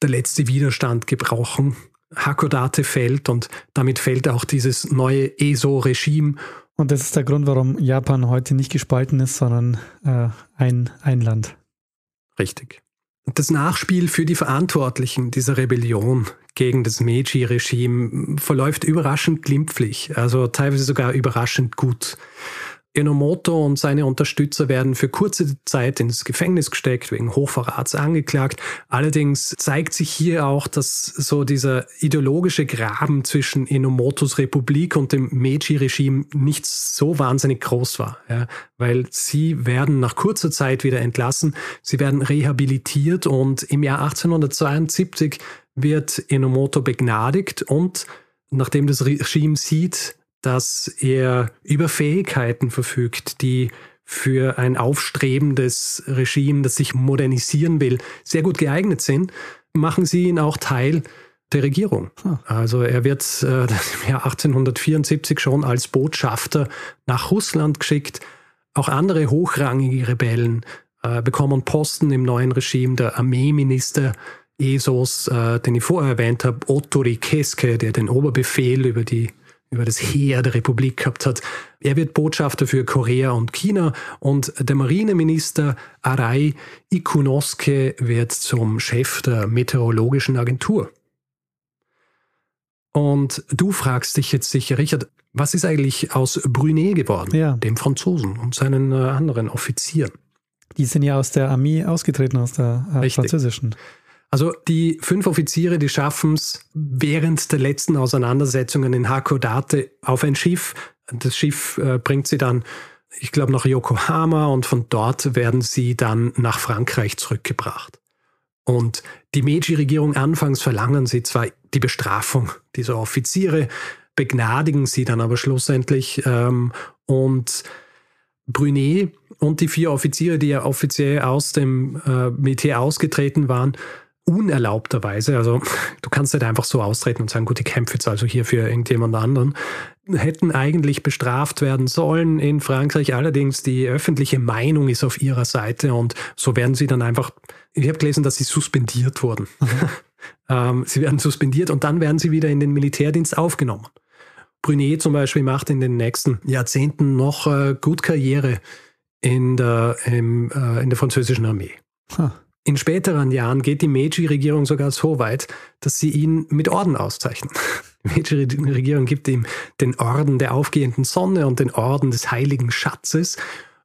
der letzte Widerstand gebrochen. Hakodate fällt und damit fällt auch dieses neue ESO-Regime. Und das ist der Grund, warum Japan heute nicht gespalten ist, sondern äh, ein, ein Land. Richtig. Das Nachspiel für die Verantwortlichen dieser Rebellion gegen das Meiji-Regime verläuft überraschend glimpflich, also teilweise sogar überraschend gut. Enomoto und seine Unterstützer werden für kurze Zeit ins Gefängnis gesteckt, wegen Hochverrats angeklagt. Allerdings zeigt sich hier auch, dass so dieser ideologische Graben zwischen Enomotos Republik und dem Meiji-Regime nicht so wahnsinnig groß war, ja, weil sie werden nach kurzer Zeit wieder entlassen, sie werden rehabilitiert und im Jahr 1872 wird Enomoto begnadigt und nachdem das Regime sieht, dass er über Fähigkeiten verfügt, die für ein aufstrebendes Regime, das sich modernisieren will, sehr gut geeignet sind, machen sie ihn auch Teil der Regierung. Hm. Also er wird äh, im Jahr 1874 schon als Botschafter nach Russland geschickt. Auch andere hochrangige Rebellen äh, bekommen Posten im neuen Regime. Der Armeeminister Esos, äh, den ich vorher erwähnt habe, Otto Rikeske, der den Oberbefehl über die über das Heer der Republik gehabt hat. Er wird Botschafter für Korea und China und der Marineminister Arai Ikunosuke wird zum Chef der Meteorologischen Agentur. Und du fragst dich jetzt sicher, Richard, was ist eigentlich aus Brunet geworden, ja. dem Franzosen und seinen äh, anderen Offizieren? Die sind ja aus der Armee ausgetreten, aus der äh, französischen. Also die fünf Offiziere, die schaffen es während der letzten Auseinandersetzungen in Hakodate auf ein Schiff. Das Schiff äh, bringt sie dann, ich glaube, nach Yokohama und von dort werden sie dann nach Frankreich zurückgebracht. Und die Meiji-Regierung anfangs verlangen sie zwar die Bestrafung dieser Offiziere, begnadigen sie dann aber schlussendlich ähm, und Brunet und die vier Offiziere, die ja offiziell aus dem äh, Militär ausgetreten waren, unerlaubterweise, also du kannst nicht einfach so austreten und sagen, gut, ich kämpfe jetzt also hier für irgendjemand anderen, hätten eigentlich bestraft werden sollen in Frankreich. Allerdings die öffentliche Meinung ist auf ihrer Seite und so werden sie dann einfach, ich habe gelesen, dass sie suspendiert wurden. Mhm. ähm, sie werden suspendiert und dann werden sie wieder in den Militärdienst aufgenommen. Brunet zum Beispiel macht in den nächsten Jahrzehnten noch äh, gut Karriere in der, im, äh, in der französischen Armee. Huh. In späteren Jahren geht die Meiji-Regierung sogar so weit, dass sie ihn mit Orden auszeichnen. Die Meiji-Regierung gibt ihm den Orden der aufgehenden Sonne und den Orden des heiligen Schatzes.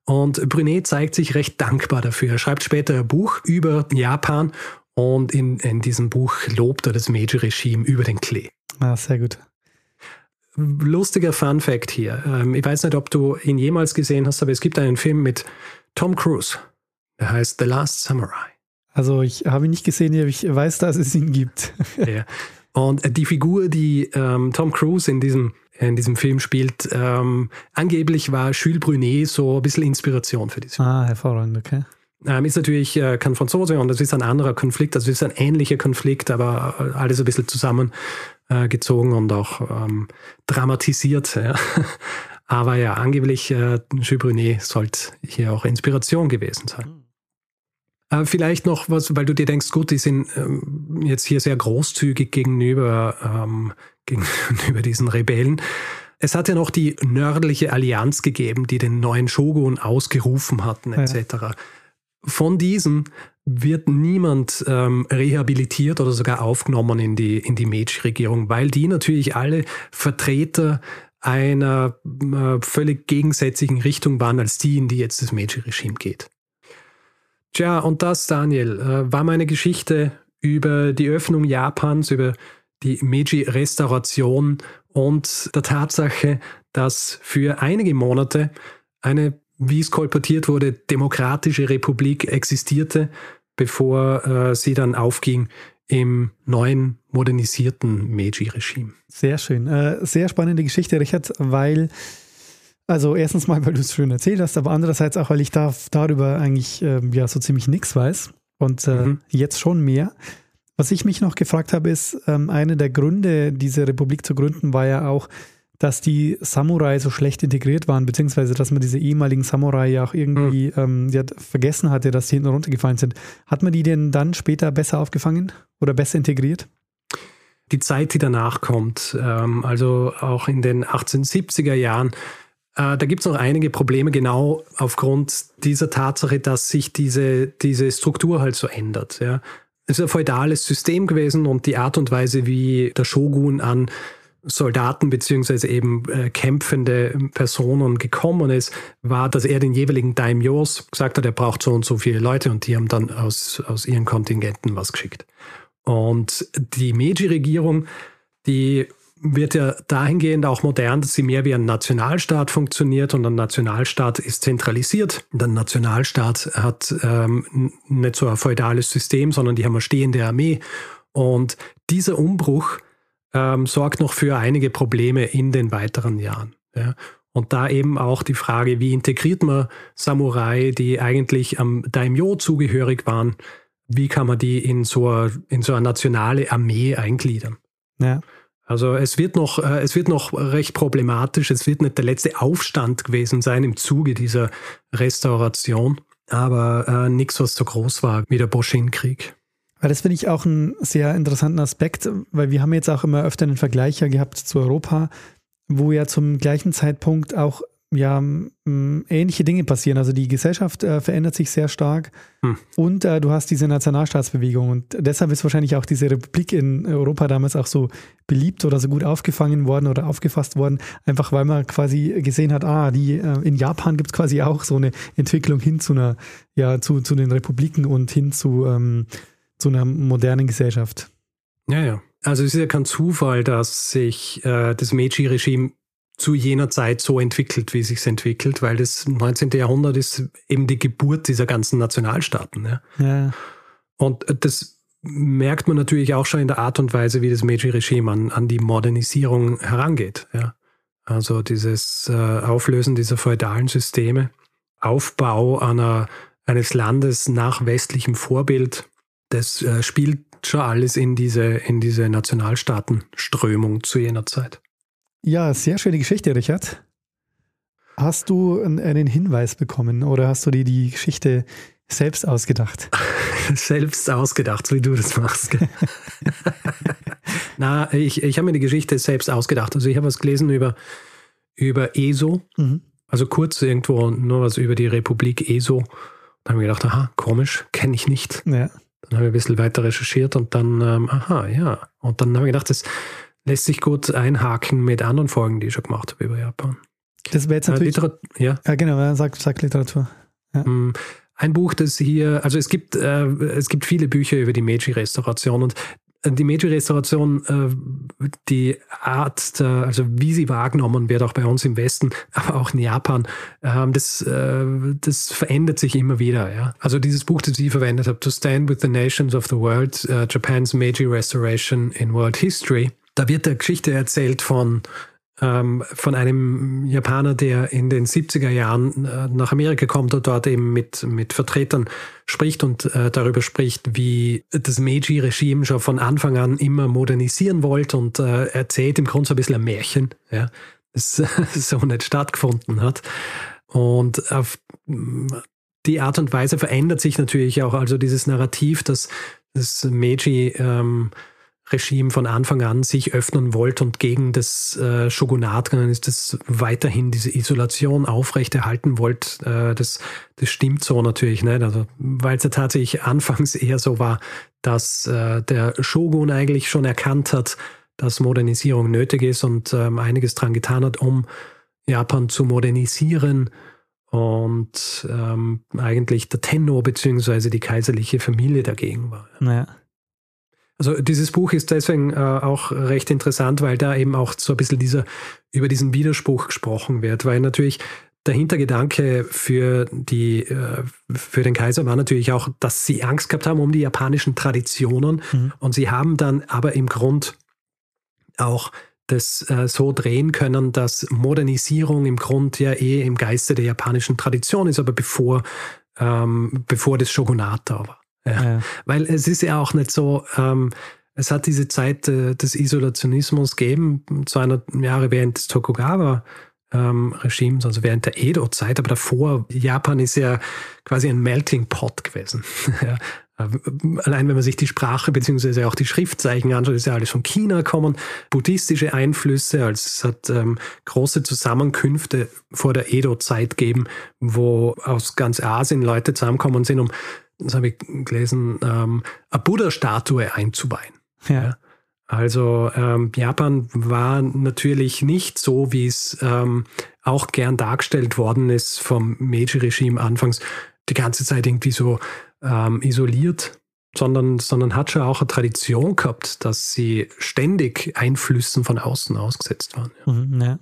Und Brunet zeigt sich recht dankbar dafür. Er schreibt später ein Buch über Japan und in, in diesem Buch lobt er das Meiji-Regime über den Klee. Ah, sehr gut. Lustiger Fun Fact hier. Ähm, ich weiß nicht, ob du ihn jemals gesehen hast, aber es gibt einen Film mit Tom Cruise. Der heißt The Last Samurai. Also ich habe ihn nicht gesehen, aber ich weiß, dass es ihn gibt. ja. Und die Figur, die ähm, Tom Cruise in diesem, in diesem Film spielt, ähm, angeblich war Jules Brunet so ein bisschen Inspiration für diesen Ah, hervorragend, okay. Ähm, ist natürlich äh, kein Franzose und das ist ein anderer Konflikt, also es ist ein ähnlicher Konflikt, aber äh, alles ein bisschen zusammengezogen äh, und auch ähm, dramatisiert. Ja. Aber ja, angeblich äh, Jules Brunet sollte hier auch Inspiration gewesen sein. Äh, vielleicht noch was, weil du dir denkst, gut, die sind ähm, jetzt hier sehr großzügig gegenüber, ähm, gegenüber diesen Rebellen. Es hat ja noch die nördliche Allianz gegeben, die den neuen Shogun ausgerufen hatten, etc. Ja. Von diesen wird niemand ähm, rehabilitiert oder sogar aufgenommen in die, in die Meiji-Regierung, weil die natürlich alle Vertreter einer äh, völlig gegensätzlichen Richtung waren als die, in die jetzt das Meiji-Regime geht. Tja, und das, Daniel, äh, war meine Geschichte über die Öffnung Japans, über die Meiji-Restauration und der Tatsache, dass für einige Monate eine, wie es kolportiert wurde, demokratische Republik existierte, bevor äh, sie dann aufging im neuen modernisierten Meiji-Regime. Sehr schön. Äh, sehr spannende Geschichte, Richard, weil, also erstens mal, weil du es schön erzählt hast, aber andererseits auch, weil ich da, darüber eigentlich äh, ja so ziemlich nichts weiß und äh, mhm. jetzt schon mehr. Was ich mich noch gefragt habe, ist, ähm, einer der Gründe, diese Republik zu gründen, war ja auch, dass die Samurai so schlecht integriert waren, beziehungsweise dass man diese ehemaligen Samurai ja auch irgendwie mhm. ähm, ja, vergessen hatte, dass die hinten runtergefallen sind. Hat man die denn dann später besser aufgefangen oder besser integriert? Die Zeit, die danach kommt, ähm, also auch in den 1870er Jahren, da gibt es noch einige Probleme, genau aufgrund dieser Tatsache, dass sich diese, diese Struktur halt so ändert. Ja. Es ist ein feudales System gewesen und die Art und Weise, wie der Shogun an Soldaten beziehungsweise eben äh, kämpfende Personen gekommen ist, war, dass er den jeweiligen Daimyos gesagt hat, er braucht so und so viele Leute und die haben dann aus, aus ihren Kontingenten was geschickt. Und die Meiji-Regierung, die wird ja dahingehend auch modern, dass sie mehr wie ein Nationalstaat funktioniert und ein Nationalstaat ist zentralisiert. Der Nationalstaat hat ähm, nicht so ein feudales System, sondern die haben eine stehende Armee. Und dieser Umbruch ähm, sorgt noch für einige Probleme in den weiteren Jahren. Ja. Und da eben auch die Frage, wie integriert man Samurai, die eigentlich am Daimyo zugehörig waren, wie kann man die in so, eine, in so eine nationale Armee eingliedern? Ja. Also es wird noch, äh, es wird noch recht problematisch. Es wird nicht der letzte Aufstand gewesen sein im Zuge dieser Restauration, aber äh, nichts, was so groß war wie der Boshin-Krieg. Weil das finde ich auch einen sehr interessanten Aspekt, weil wir haben jetzt auch immer öfter einen Vergleich gehabt zu Europa, wo ja zum gleichen Zeitpunkt auch ja ähnliche Dinge passieren. Also die Gesellschaft äh, verändert sich sehr stark hm. und äh, du hast diese Nationalstaatsbewegung und deshalb ist wahrscheinlich auch diese Republik in Europa damals auch so beliebt oder so gut aufgefangen worden oder aufgefasst worden, einfach weil man quasi gesehen hat, ah, die äh, in Japan gibt es quasi auch so eine Entwicklung hin zu einer, ja, zu, zu den Republiken und hin zu ähm, zu einer modernen Gesellschaft. Ja, ja. Also es ist ja kein Zufall, dass sich äh, das Meiji-Regime zu jener Zeit so entwickelt, wie es sich entwickelt, weil das 19. Jahrhundert ist eben die Geburt dieser ganzen Nationalstaaten. Ja. ja. Und das merkt man natürlich auch schon in der Art und Weise, wie das Meiji-Regime an, an die Modernisierung herangeht. Ja. Also dieses äh, Auflösen dieser feudalen Systeme, Aufbau einer, eines Landes nach westlichem Vorbild, das äh, spielt schon alles in diese, in diese Nationalstaatenströmung zu jener Zeit. Ja, sehr schöne Geschichte, Richard. Hast du einen Hinweis bekommen oder hast du dir die Geschichte selbst ausgedacht? selbst ausgedacht, wie du das machst. Na, ich, ich habe mir die Geschichte selbst ausgedacht. Also ich habe was gelesen über, über ESO, mhm. also kurz irgendwo nur was über die Republik ESO. Da habe ich gedacht, aha, komisch, kenne ich nicht. Ja. Dann habe ich ein bisschen weiter recherchiert und dann, ähm, aha, ja. Und dann habe ich gedacht, das lässt sich gut einhaken mit anderen Folgen, die ich schon gemacht habe über Japan. Das wäre jetzt äh, natürlich. Äh, ja. ja, genau, sag, sag Literatur. Ja. Mm, ein Buch, das hier, also es gibt, äh, es gibt viele Bücher über die Meiji-Restauration und die Meiji-Restauration, äh, die Art, also wie sie wahrgenommen wird, auch bei uns im Westen, aber auch in Japan, ähm, das, äh, das verändert sich immer wieder. Ja? Also dieses Buch, das ich verwendet habe, To Stand with the Nations of the World, Japan's Meiji Restoration in World History, da wird der Geschichte erzählt von ähm, von einem Japaner, der in den 70er Jahren äh, nach Amerika kommt und dort eben mit, mit Vertretern spricht und äh, darüber spricht, wie das Meiji-Regime schon von Anfang an immer modernisieren wollte und äh, erzählt im Grunde so ein bisschen ein Märchen, ja, das so nicht stattgefunden hat. Und auf die Art und Weise verändert sich natürlich auch also dieses Narrativ, dass das Meiji ähm, Regime von Anfang an sich öffnen wollte und gegen das äh, Shogunat gegangen ist, das weiterhin diese Isolation aufrechterhalten wollte, äh, das, das stimmt so natürlich nicht. Also, weil es ja tatsächlich anfangs eher so war, dass äh, der Shogun eigentlich schon erkannt hat, dass Modernisierung nötig ist und ähm, einiges dran getan hat, um Japan zu modernisieren und ähm, eigentlich der Tenno bzw. die kaiserliche Familie dagegen war. Naja. Also dieses Buch ist deswegen äh, auch recht interessant, weil da eben auch so ein bisschen dieser, über diesen Widerspruch gesprochen wird, weil natürlich der Hintergedanke für, die, äh, für den Kaiser war natürlich auch, dass sie Angst gehabt haben um die japanischen Traditionen mhm. und sie haben dann aber im Grund auch das äh, so drehen können, dass Modernisierung im Grund ja eh im Geiste der japanischen Tradition ist, aber bevor, ähm, bevor das Shogunat da war. Ja. Ja. Weil es ist ja auch nicht so, ähm, es hat diese Zeit äh, des Isolationismus gegeben, 200 Jahre während des Tokugawa. Ähm, Regimes, also während der Edo-Zeit, aber davor, Japan ist ja quasi ein Melting Pot gewesen. Allein wenn man sich die Sprache beziehungsweise auch die Schriftzeichen anschaut, ist ja alles von China gekommen. Buddhistische Einflüsse, also es hat ähm, große Zusammenkünfte vor der Edo-Zeit gegeben, wo aus ganz Asien Leute zusammenkommen sind, um das habe ich gelesen, ähm, eine Buddha-Statue einzuweihen. Ja. ja. Also ähm, Japan war natürlich nicht so, wie es ähm, auch gern dargestellt worden ist vom Meiji-Regime anfangs, die ganze Zeit irgendwie so ähm, isoliert, sondern, sondern hat schon auch eine Tradition gehabt, dass sie ständig Einflüssen von außen ausgesetzt waren. Ja. Mhm, ja.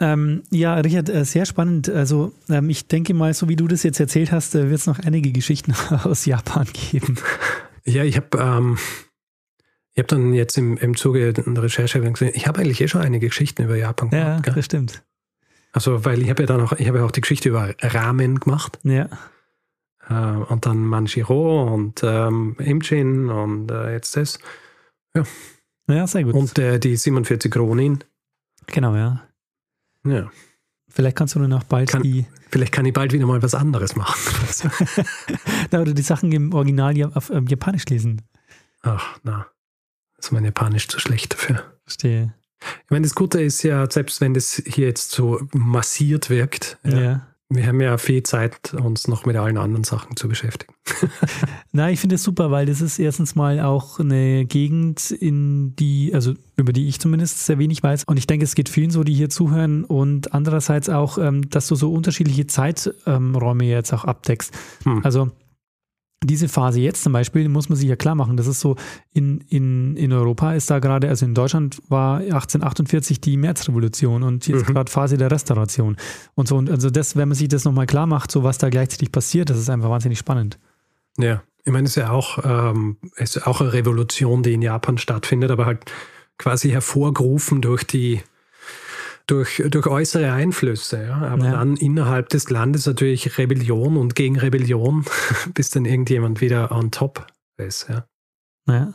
Ähm, ja, Richard, äh, sehr spannend. Also ähm, ich denke mal, so wie du das jetzt erzählt hast, äh, wird es noch einige Geschichten aus Japan geben. Ja, ich habe ähm, hab dann jetzt im, im Zuge der Recherche gesehen, ich habe eigentlich eh schon einige Geschichten über Japan gemacht. Ja, das stimmt. Also, weil ich habe ja dann auch, ich habe ja auch die Geschichte über Ramen gemacht. Ja. Äh, und dann Manjiro und ähm, Imjin und äh, jetzt das. Ja. Ja, sehr gut. Und äh, die 47 Ronin. Genau, ja. Ja. Vielleicht kannst du nur noch bald kann, die. Vielleicht kann ich bald wieder mal was anderes machen. na, oder die Sachen im Original auf ähm, Japanisch lesen. Ach, na. ist mein Japanisch zu schlecht dafür. Verstehe. Ich meine, das Gute ist ja, selbst wenn das hier jetzt so massiert wirkt, ja. ja wir haben ja viel Zeit, uns noch mit allen anderen Sachen zu beschäftigen. Na, ich finde es super, weil das ist erstens mal auch eine Gegend, in die, also über die ich zumindest sehr wenig weiß. Und ich denke, es geht vielen so, die hier zuhören. Und andererseits auch, ähm, dass du so unterschiedliche Zeiträume jetzt auch abdeckst. Hm. Also diese Phase jetzt zum Beispiel, muss man sich ja klar machen, das ist so, in, in, in Europa ist da gerade, also in Deutschland war 1848 die Märzrevolution und jetzt mhm. gerade Phase der Restauration und so. Und also das, wenn man sich das nochmal klar macht, so was da gleichzeitig passiert, das ist einfach wahnsinnig spannend. Ja, ich meine, es ist ja auch, ähm, ist auch eine Revolution, die in Japan stattfindet, aber halt quasi hervorgerufen durch die durch, durch äußere Einflüsse. Ja? Aber ja. dann innerhalb des Landes natürlich Rebellion und gegen Rebellion, bis dann irgendjemand wieder on top ist. Ja. ja.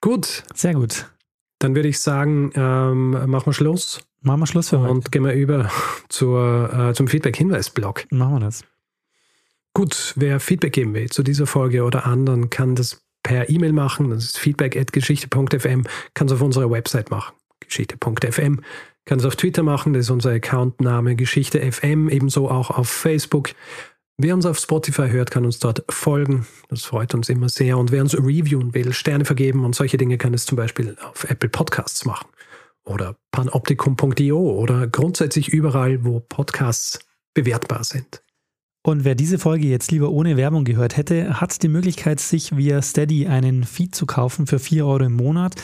Gut. Sehr gut. Dann würde ich sagen, ähm, machen wir Schluss. Machen wir Schluss für heute. Und gehen wir über zur, äh, zum Feedback-Hinweis-Blog. Machen wir das. Gut, wer Feedback geben will zu dieser Folge oder anderen, kann das per E-Mail machen. Das ist feedback.geschichte.fm, kann es auf unserer Website machen geschichte.fm. Kann es auf Twitter machen, das ist unser Accountname Geschichte FM, ebenso auch auf Facebook. Wer uns auf Spotify hört, kann uns dort folgen. Das freut uns immer sehr. Und wer uns reviewen will, Sterne vergeben und solche Dinge, kann es zum Beispiel auf Apple Podcasts machen. Oder panoptikum.io oder grundsätzlich überall, wo Podcasts bewertbar sind. Und wer diese Folge jetzt lieber ohne Werbung gehört hätte, hat die Möglichkeit, sich via Steady einen Feed zu kaufen für 4 Euro im Monat.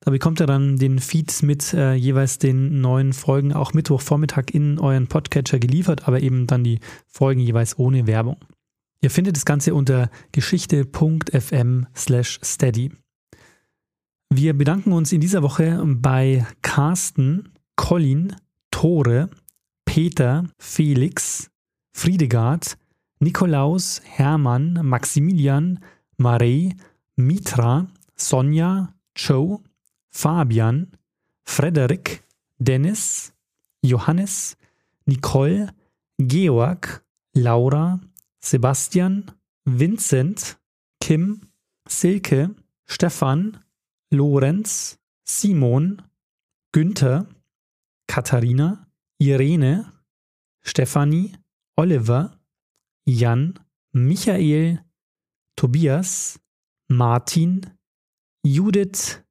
Da bekommt ihr dann den Feed mit äh, jeweils den neuen Folgen auch Mittwochvormittag in euren Podcatcher geliefert, aber eben dann die Folgen jeweils ohne Werbung. Ihr findet das Ganze unter geschichte.fm slash steady. Wir bedanken uns in dieser Woche bei Carsten, Colin, Tore, Peter, Felix, Friedegard, Nikolaus, Hermann, Maximilian, Marei, Mitra, Sonja, Joe, Fabian, Frederik, Dennis, Johannes, Nicole, Georg, Laura, Sebastian, Vincent, Kim, Silke, Stefan, Lorenz, Simon, Günther, Katharina, Irene, Stefanie, Oliver, Jan, Michael, Tobias, Martin, Judith,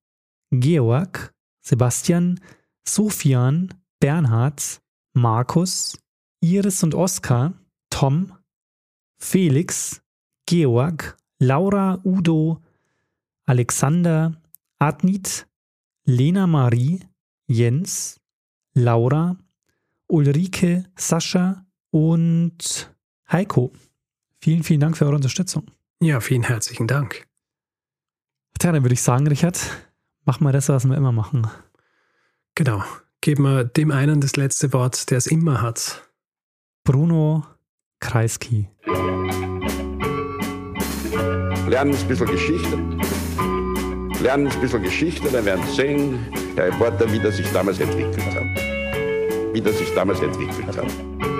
Georg, Sebastian, Sofian, Bernhard, Markus, Iris und Oskar, Tom, Felix, Georg, Laura, Udo, Alexander, Adnit, Lena Marie, Jens, Laura, Ulrike, Sascha und Heiko. Vielen, vielen Dank für eure Unterstützung. Ja, vielen herzlichen Dank. Tja, dann würde ich sagen, Richard, machen wir das, was wir immer machen. Genau. Geben wir dem einen das letzte Wort, der es immer hat. Bruno Kreisky. Lernen ein bisschen Geschichte. Lernen ein bisschen Geschichte, dann werden Sie sehen, der Reporter, wie das sich damals entwickelt hat. Wie das sich damals entwickelt hat.